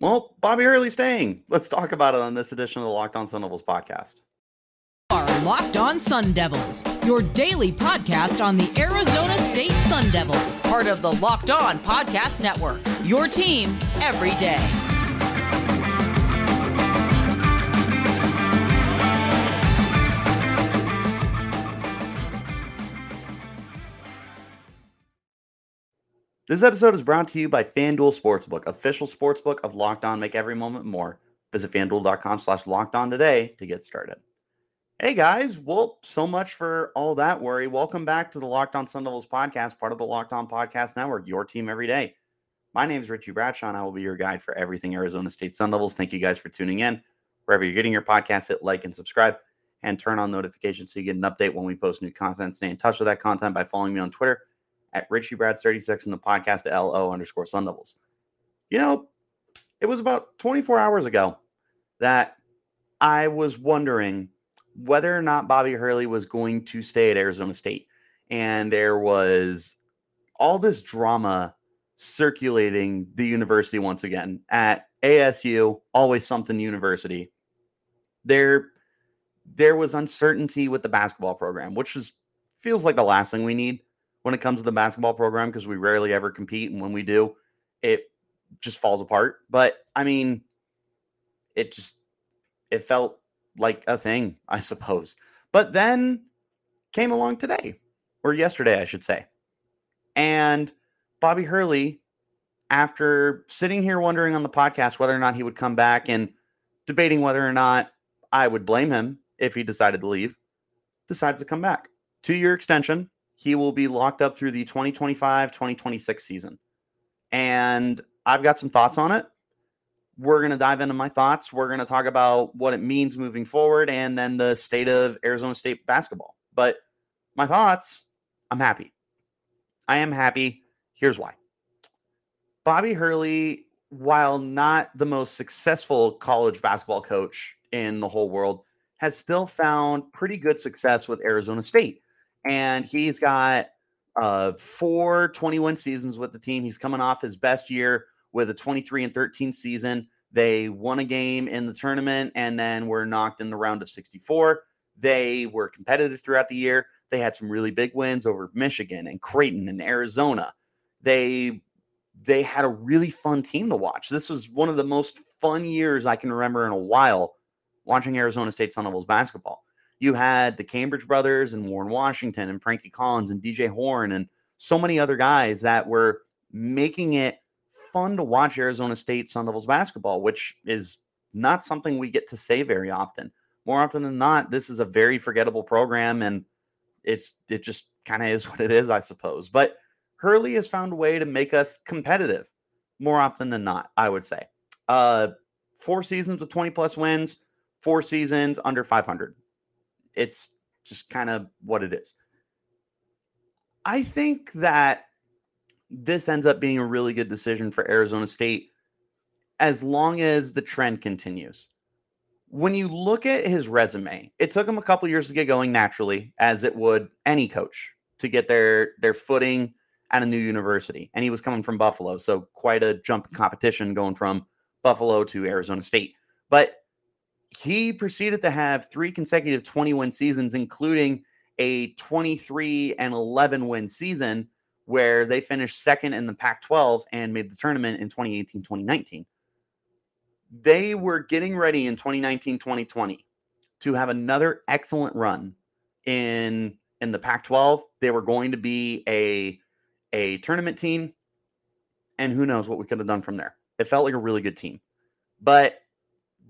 Well, Bobby Hurley staying. Let's talk about it on this edition of the Locked On Sun Devils podcast. Are Locked On Sun Devils, your daily podcast on the Arizona State Sun Devils, part of the Locked On Podcast Network. Your team every day. This episode is brought to you by FanDuel Sportsbook, official sportsbook of Locked On. Make every moment more. Visit fanduel.com slash locked on today to get started. Hey guys, well, so much for all that worry. Welcome back to the Locked On Sun Devils podcast, part of the Locked On Podcast Network, your team every day. My name is Richie Bradshaw, and I will be your guide for everything Arizona State Sun Devils. Thank you guys for tuning in. Wherever you're getting your podcast, hit like and subscribe and turn on notifications so you get an update when we post new content. Stay in touch with that content by following me on Twitter at Richie Brads 36 and the podcast LO underscore Sun Devils. You know, it was about 24 hours ago that I was wondering whether or not Bobby Hurley was going to stay at Arizona State. And there was all this drama circulating the university once again at ASU, always something university. There there was uncertainty with the basketball program, which is feels like the last thing we need when it comes to the basketball program because we rarely ever compete. And when we do, it just falls apart. But I mean, it just it felt like a thing, I suppose. But then came along today, or yesterday, I should say. And Bobby Hurley, after sitting here wondering on the podcast whether or not he would come back and debating whether or not I would blame him if he decided to leave, decides to come back. Two year extension, he will be locked up through the 2025 2026 season. And I've got some thoughts on it. We're going to dive into my thoughts. We're going to talk about what it means moving forward and then the state of Arizona State basketball. But my thoughts I'm happy. I am happy. Here's why Bobby Hurley, while not the most successful college basketball coach in the whole world, has still found pretty good success with Arizona State and he's got uh, four 21 seasons with the team. He's coming off his best year with a 23 and 13 season. They won a game in the tournament and then were knocked in the round of 64. They were competitive throughout the year. They had some really big wins over Michigan and Creighton and Arizona. They they had a really fun team to watch. This was one of the most fun years I can remember in a while watching Arizona State Sun Devils basketball you had the Cambridge brothers and Warren Washington and Frankie Collins and DJ Horn and so many other guys that were making it fun to watch Arizona State Sun Devils basketball, which is not something we get to say very often. More often than not, this is a very forgettable program and it's it just kind of is what it is, I suppose. But Hurley has found a way to make us competitive more often than not, I would say. Uh four seasons with 20 plus wins, four seasons under 500 it's just kind of what it is. I think that this ends up being a really good decision for Arizona State as long as the trend continues. When you look at his resume, it took him a couple years to get going naturally, as it would any coach to get their their footing at a new university. And he was coming from Buffalo, so quite a jump in competition going from Buffalo to Arizona State. But he proceeded to have three consecutive 20 win seasons, including a 23 and 11 win season where they finished second in the Pac 12 and made the tournament in 2018 2019. They were getting ready in 2019 2020 to have another excellent run in in the Pac 12. They were going to be a, a tournament team, and who knows what we could have done from there. It felt like a really good team. But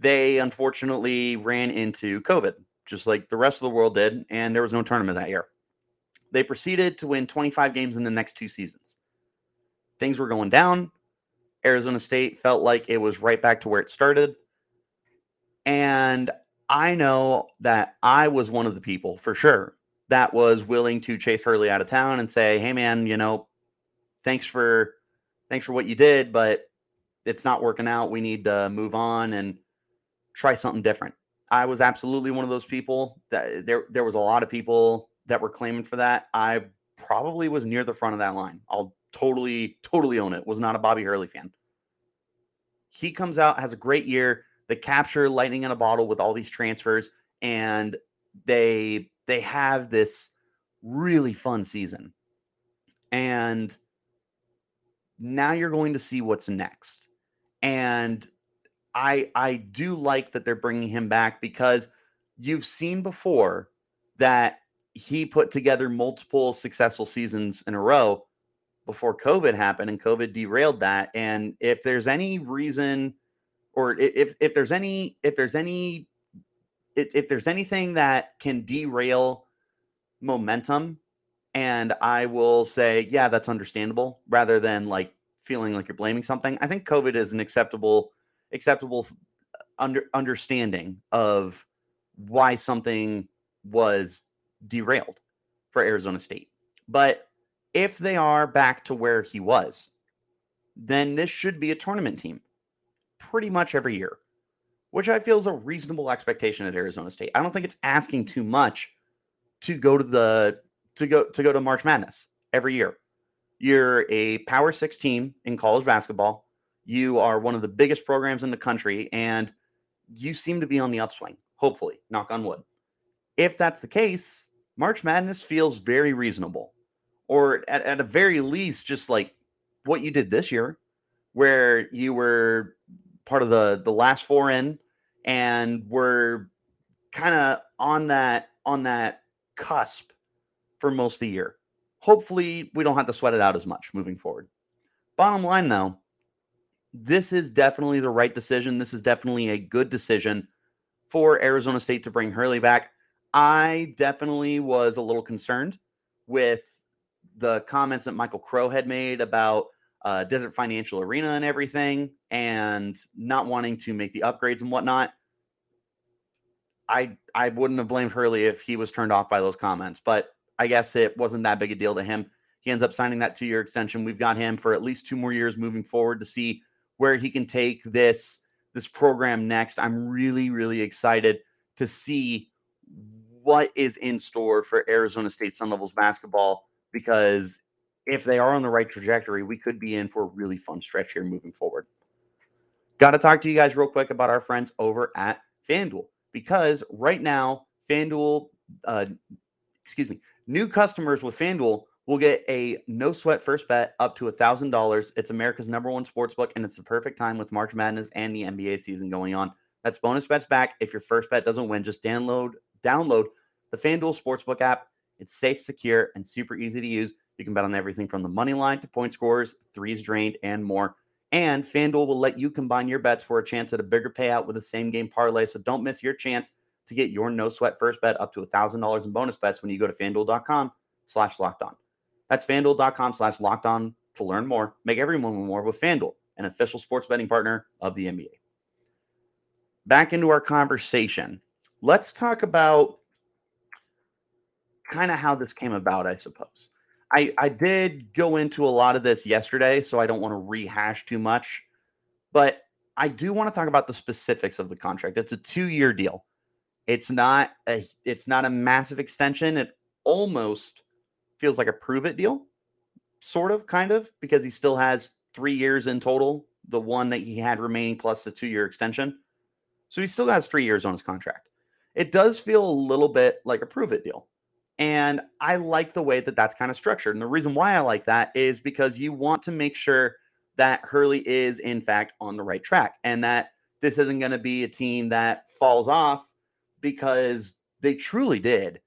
they unfortunately ran into COVID, just like the rest of the world did, and there was no tournament that year. They proceeded to win 25 games in the next two seasons. Things were going down. Arizona State felt like it was right back to where it started. And I know that I was one of the people for sure that was willing to chase Hurley out of town and say, "Hey man, you know, thanks for thanks for what you did, but it's not working out. We need to move on and try something different. I was absolutely one of those people that eh, there there was a lot of people that were claiming for that. I probably was near the front of that line. I'll totally totally own it. Was not a Bobby Hurley fan. he comes out, has a great year. They capture lightning in a bottle with all these transfers, and they they have this really fun season. And now you're going to see what's next. And I I do like that they're bringing him back because you've seen before that he put together multiple successful seasons in a row before COVID happened and COVID derailed that. And if there's any reason or if if there's any if there's any if, if there's anything that can derail momentum and I will say, yeah, that's understandable rather than like feeling like you're blaming something. I think COVID is an acceptable acceptable under understanding of why something was derailed for Arizona State. But if they are back to where he was, then this should be a tournament team pretty much every year, which I feel is a reasonable expectation at Arizona State. I don't think it's asking too much to go to the to go to go to March Madness every year. You're a Power 6 team in college basketball. You are one of the biggest programs in the country and you seem to be on the upswing, hopefully, knock on wood. If that's the case, March Madness feels very reasonable or at, at a very least, just like what you did this year, where you were part of the the last four in and were kind of on that on that cusp for most of the year. Hopefully, we don't have to sweat it out as much moving forward. Bottom line, though, this is definitely the right decision. This is definitely a good decision for Arizona State to bring Hurley back. I definitely was a little concerned with the comments that Michael Crow had made about uh, Desert Financial Arena and everything, and not wanting to make the upgrades and whatnot. I I wouldn't have blamed Hurley if he was turned off by those comments, but I guess it wasn't that big a deal to him. He ends up signing that two year extension. We've got him for at least two more years moving forward to see where he can take this this program next. I'm really really excited to see what is in store for Arizona State Sun Devils basketball because if they are on the right trajectory, we could be in for a really fun stretch here moving forward. Got to talk to you guys real quick about our friends over at FanDuel because right now, FanDuel, uh, excuse me, new customers with FanDuel will get a no sweat first bet up to a $1,000. It's America's number one sports book, and it's the perfect time with March Madness and the NBA season going on. That's bonus bets back. If your first bet doesn't win, just download download the FanDuel Sportsbook app it's safe, secure, and super easy to use. You can bet on everything from the money line to point scores, threes drained, and more. And FanDuel will let you combine your bets for a chance at a bigger payout with a same game parlay. So don't miss your chance to get your no sweat first bet up to $1,000 in bonus bets when you go to fanduel.com slash locked on. That's fanduel.com slash locked on to learn more. Make everyone more with FanDuel, an official sports betting partner of the NBA. Back into our conversation. Let's talk about kind of how this came about, I suppose. I, I did go into a lot of this yesterday, so I don't want to rehash too much, but I do want to talk about the specifics of the contract. It's a two-year deal. It's not a it's not a massive extension. It almost feels like a prove it deal, sort of, kind of, because he still has three years in total, the one that he had remaining plus the two-year extension. So he still has three years on his contract. It does feel a little bit like a prove it deal. And I like the way that that's kind of structured. And the reason why I like that is because you want to make sure that Hurley is, in fact, on the right track and that this isn't going to be a team that falls off because they truly did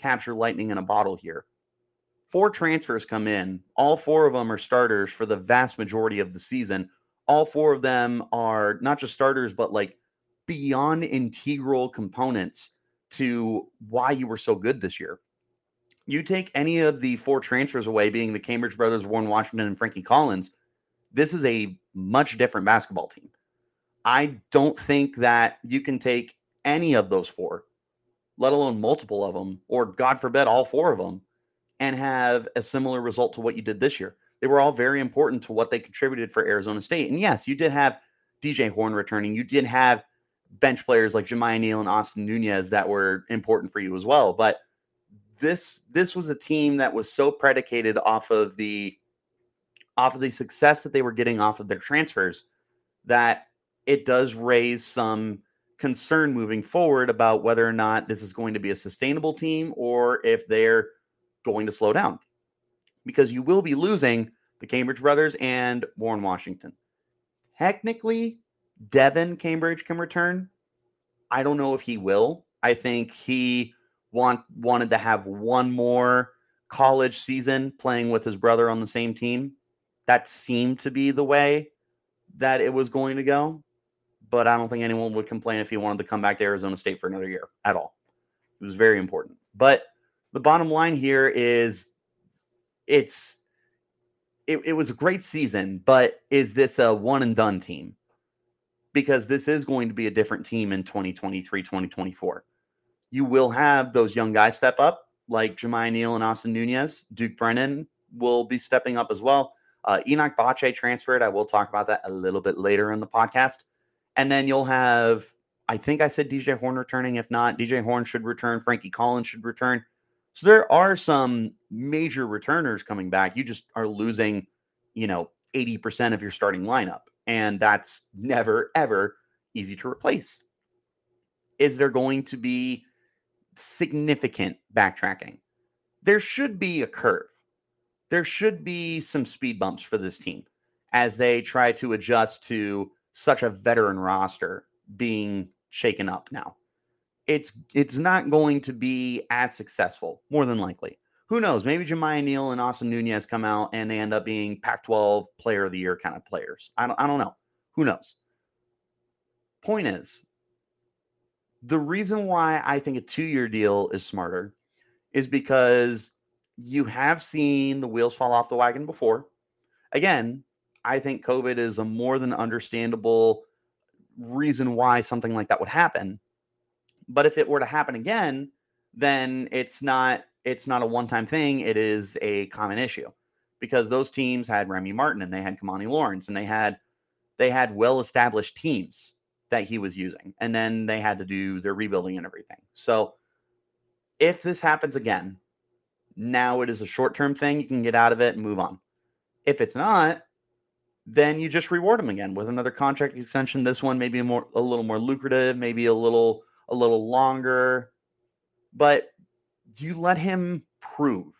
capture lightning in a bottle here. Four transfers come in. All four of them are starters for the vast majority of the season. All four of them are not just starters, but like beyond integral components to why you were so good this year you take any of the four transfers away, being the Cambridge brothers, Warren Washington, and Frankie Collins, this is a much different basketball team. I don't think that you can take any of those four, let alone multiple of them, or God forbid, all four of them, and have a similar result to what you did this year. They were all very important to what they contributed for Arizona State. And yes, you did have DJ Horn returning. You did have bench players like Jamiya Neal and Austin Nunez that were important for you as well. But this this was a team that was so predicated off of the off of the success that they were getting off of their transfers that it does raise some concern moving forward about whether or not this is going to be a sustainable team or if they're going to slow down. Because you will be losing the Cambridge brothers and Warren Washington. Technically, Devin Cambridge can return. I don't know if he will. I think he want wanted to have one more college season playing with his brother on the same team. That seemed to be the way that it was going to go. But I don't think anyone would complain if he wanted to come back to Arizona State for another year at all. It was very important. But the bottom line here is it's it, it was a great season, but is this a one and done team? Because this is going to be a different team in 2023, 2024. You will have those young guys step up, like Jamiya Neal and Austin Nunez. Duke Brennan will be stepping up as well. Uh, Enoch Boakye transferred. I will talk about that a little bit later in the podcast. And then you'll have, I think I said DJ Horn returning. If not, DJ Horn should return. Frankie Collins should return. So there are some major returners coming back. You just are losing, you know, 80% of your starting lineup. And that's never, ever easy to replace. Is there going to be significant backtracking? There should be a curve. There should be some speed bumps for this team as they try to adjust to such a veteran roster being shaken up now it's it's not going to be as successful, more than likely. Who knows? Maybe Jamiya Neal and Austin Nunez come out and they end up being Pac-12 Player of the Year kind of players. I don't I don't know. Who knows? Point is, the reason why I think a two-year deal is smarter is because you have seen the wheels fall off the wagon before. Again, I think COVID is a more than understandable reason why something like that would happen. But if it were to happen again, then it's not it's not a one-time thing. It is a common issue because those teams had Remy Martin and they had Kimani Lawrence and they had they had well-established teams that he was using, and then they had to do their rebuilding and everything. So if this happens again, now it is a short-term thing. You can get out of it and move on. If it's not, then you just reward him again with another contract extension. This one maybe more a little more lucrative, maybe a little a little longer, but you let him prove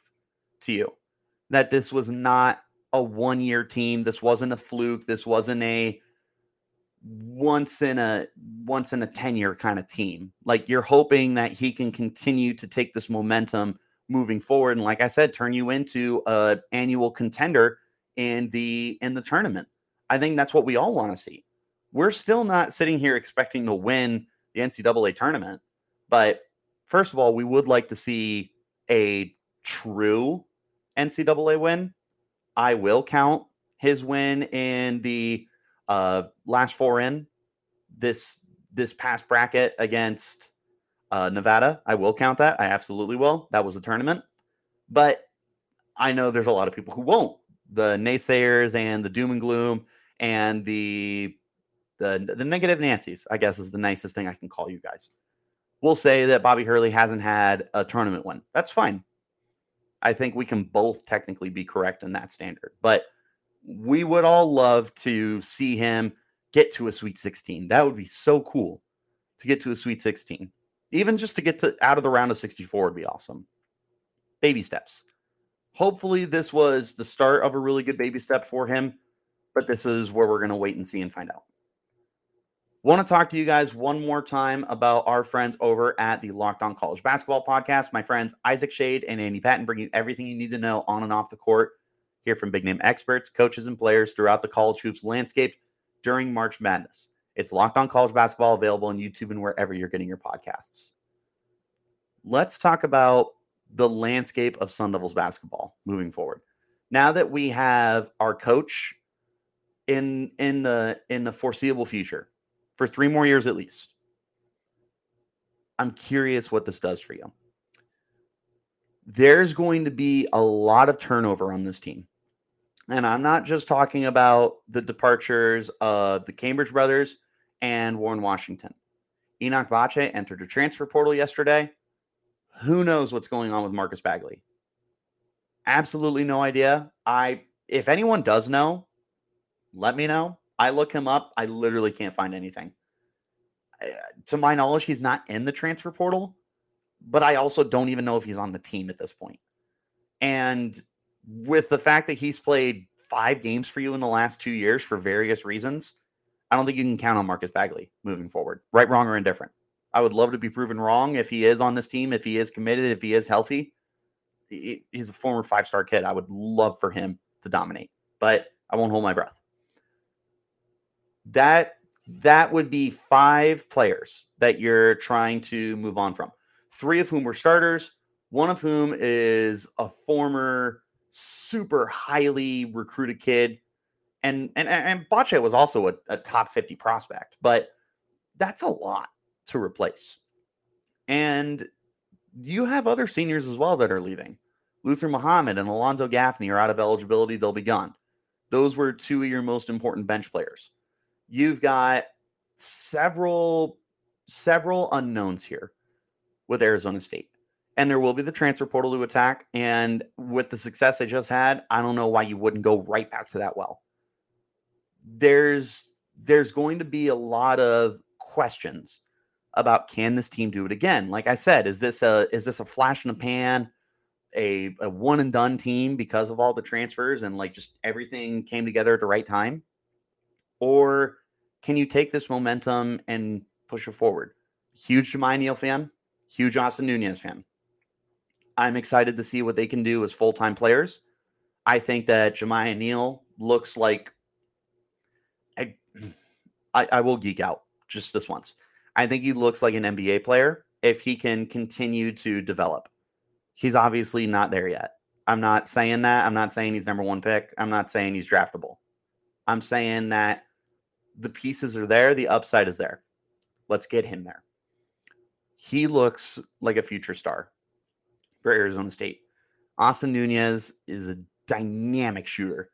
to you that this was not a one year team. This wasn't a fluke. This wasn't a once in a once in a 10 year kind of team. Like you're hoping that he can continue to take this momentum moving forward and like I said turn you into a annual contender in the in the tournament. I think that's what we all want to see. We're still not sitting here expecting to win the NCAA tournament. But first of all, we would like to see a true NCAA win. I will count his win in the uh, last four in this this past bracket against uh, Nevada. I will count that. I absolutely will. That was a tournament, but I know there's a lot of people who won't. The naysayers and the doom and gloom and the the the negative Nancy's, I guess, is the nicest thing I can call you guys. We'll say that Bobby Hurley hasn't had a tournament win. That's fine. I think we can both technically be correct in that standard, but we would all love to see him get to a Sweet 16. That would be so cool to get to a Sweet 16. Even just to get to out of the round of 64 would be awesome. Baby steps. Hopefully, this was the start of a really good baby step for him, but this is where we're going to wait and see and find out. Want to talk to you guys one more time about our friends over at the Locked On College Basketball Podcast. My friends Isaac Schade and Andy Patton bring you everything you need to know on and off the court. Hear from big name experts, coaches, and players throughout the college hoops landscape during March Madness. It's Locked On College Basketball available on YouTube and wherever you're getting your podcasts. Let's talk about the landscape of Sun Devils basketball moving forward. Now that we have our coach in in the in the foreseeable future, for three more years at least. I'm curious what this does for you. There's going to be a lot of turnover on this team. And I'm not just talking about the departures of the Cambridge brothers and Warren Washington. Enoch Boakye entered a transfer portal yesterday. Who knows what's going on with Marcus Bagley? Absolutely no idea. I if anyone does know, let me know. I look him up, I literally can't find anything. Uh, to my knowledge, he's not in the transfer portal, but I also don't even know if he's on the team at this point. And with the fact that he's played five games for you in the last two years for various reasons, I don't think you can count on Marcus Bagley moving forward, right, wrong, or indifferent. I would love to be proven wrong if he is on this team, if he is committed, if he is healthy. He's a former five star kid. I would love for him to dominate, but I won't hold my breath. That that would be five players that you're trying to move on from. Three of whom were starters, one of whom is a former super highly recruited kid. And and and Boakye was also a, a top 50 prospect, but that's a lot to replace. And you have other seniors as well that are leaving. Luther Muhammad and Alonzo Gaffney are out of eligibility. They'll be gone. Those were two of your most important bench players. You've got several several unknowns here with Arizona State. And there will be the transfer portal to attack. And with the success they just had, I don't know why you wouldn't go right back to that well. There's there's going to be a lot of questions about can this team do it again? Like I said, is this a is this a flash in the pan, a, a one and done team because of all the transfers and like just everything came together at the right time? Or can you take this momentum and push it forward? Huge Jamiya Neal fan, huge Austin Nunez fan. I'm excited to see what they can do as full time players. I think that Jamiya Neal looks like I, I, I will geek out just this once. I think he looks like an NBA player if he can continue to develop. He's obviously not there yet. I'm not saying that. I'm not saying he's number one pick. I'm not saying he's draftable. I'm saying that the pieces are there, the upside is there. Let's get him there. He looks like a future star for Arizona State. Austin Nunez is a dynamic shooter,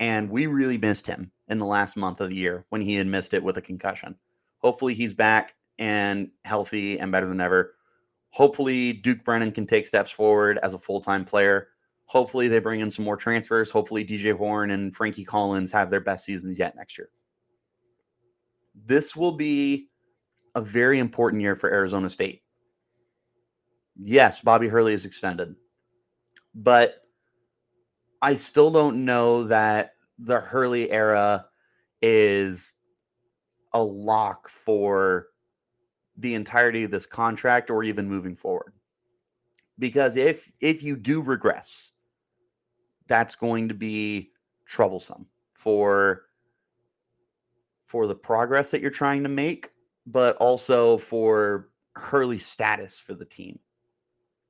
and we really missed him in the last month of the year when he had missed it with a concussion. Hopefully, he's back and healthy and better than ever. Hopefully, Duke Brennan can take steps forward as a full time player. Hopefully, they bring in some more transfers. Hopefully, DJ Horn and Frankie Collins have their best seasons yet next year. This will be a very important year for Arizona State. Yes, Bobby Hurley is extended, but I still don't know that the Hurley era is a lock for the entirety of this contract or even moving forward. Because if if you do regress, that's going to be troublesome for for the progress that you're trying to make, but also for Hurley's status for the team.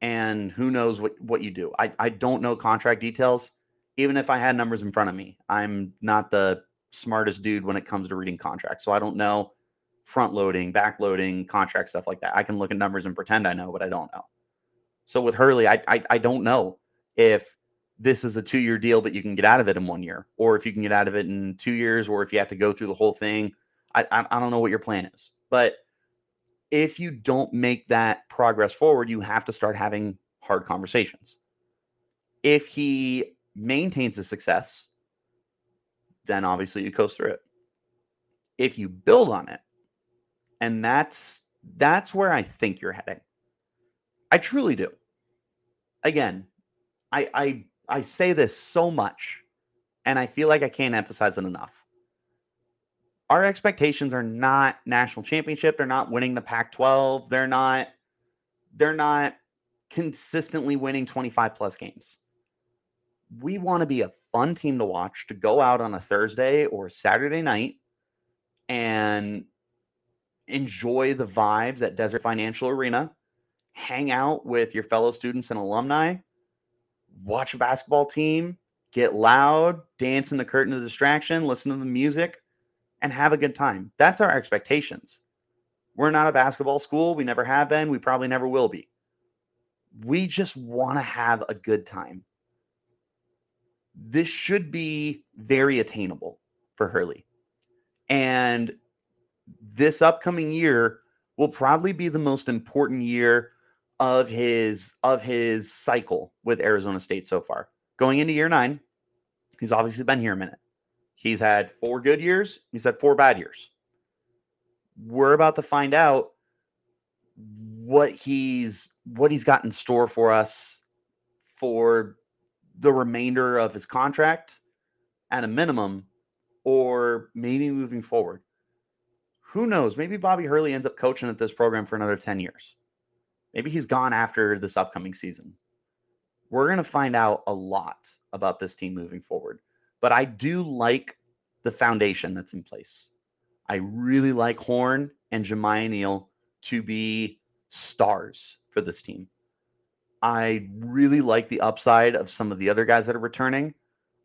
And who knows what what you do. I I don't know contract details. Even if I had numbers in front of me, I'm not the smartest dude when it comes to reading contracts. So I don't know front loading, back loading, contract stuff like that. I can look at numbers and pretend I know, but I don't know. So with Hurley, I I, I don't know if this is a two year deal, but you can get out of it in one year, or if you can get out of it in two years, or if you have to go through the whole thing. I I, I don't know what your plan is, but if you don't make that progress forward, you have to start having hard conversations. If he maintains the success then obviously you coast through it. If you build on it, and that's that's where I think you're heading. I truly do. Again, I I I say this so much, and I feel like I can't emphasize it enough. Our expectations are not national championship. They're not winning the Pac-12. They're not. They're not consistently winning 25 plus games. We want to be a fun team to watch to go out on a Thursday or Saturday night and enjoy the vibes at Desert Financial Arena, hang out with your fellow students and alumni, watch a basketball team, get loud, dance in the curtain of distraction, listen to the music, and have a good time. That's our expectations. We're not a basketball school. We never have been. We probably never will be. We just want to have a good time this should be very attainable for Hurley. And this upcoming year will probably be the most important year of his of his cycle with Arizona State so far. Going into year 9, he's obviously been here a minute. He's had four good years, he's had four bad years. We're about to find out what he's what he's got in store for us for the remainder of his contract at a minimum or maybe moving forward. Who knows? Maybe Bobby Hurley ends up coaching at this program for another 10 years. Maybe he's gone after this upcoming season. We're going to find out a lot about this team moving forward. But I do like the foundation that's in place. I really like Horn and Jamiya Neal to be stars for this team. I really like the upside of some of the other guys that are returning.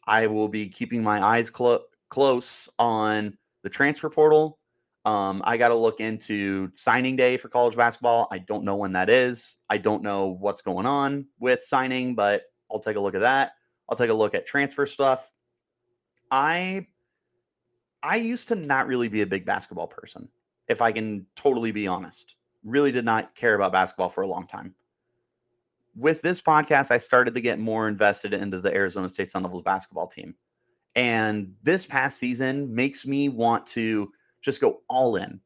I will be keeping my eyes clo- close on the transfer portal. Um, I got to look into signing day for college basketball. I don't know when that is. I don't know what's going on with signing, but I'll take a look at that. I'll take a look at transfer stuff. I I used to not really be a big basketball person, if I can totally be honest. Really did not care about basketball for a long time. With this podcast, I started to get more invested into the Arizona State Sun Devils basketball team. And this past season makes me want to just go all in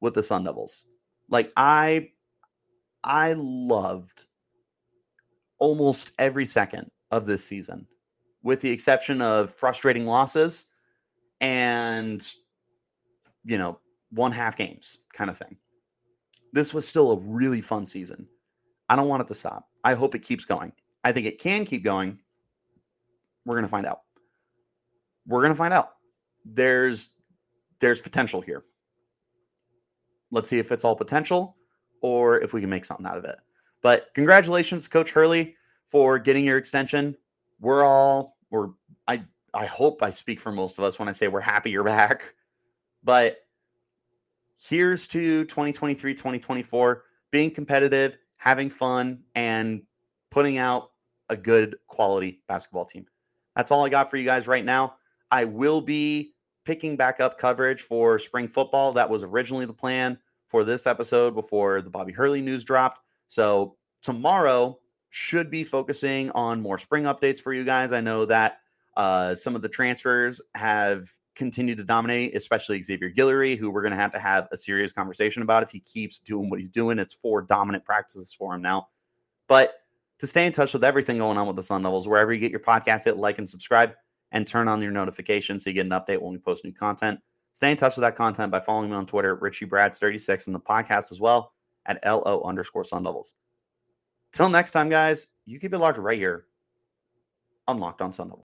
with the Sun Devils. Like I I loved almost every second of this season, with the exception of frustrating losses and you know, one half games kind of thing. This was still a really fun season. I don't want it to stop. I hope it keeps going. I think it can keep going. We're going to find out. We're going to find out. There's there's potential here. Let's see if it's all potential or if we can make something out of it. But congratulations, Coach Hurley, for getting your extension. We're all, we're, I, I hope I speak for most of us when I say we're happy you're back. But here's to 2023, 2024, being competitive, having fun, and putting out a good quality basketball team. That's all I got for you guys right now. I will be picking back up coverage for spring football. That was originally the plan for this episode before the Bobby Hurley news dropped. So tomorrow should be focusing on more spring updates for you guys. I know that uh, some of the transfers have continued to dominate, especially Xavier Guillory, who we're going to have to have a serious conversation about if he keeps doing what he's doing. It's four dominant practices for him now. But to stay in touch with everything going on with the Sun Devils, wherever you get your podcast, hit like and subscribe and turn on your notifications so you get an update when we post new content. Stay in touch with that content by following me on Twitter, RichieBrads36, and the podcast as well at LO underscore Sun. Till next time, guys, you keep it locked right here on Locked on Sun.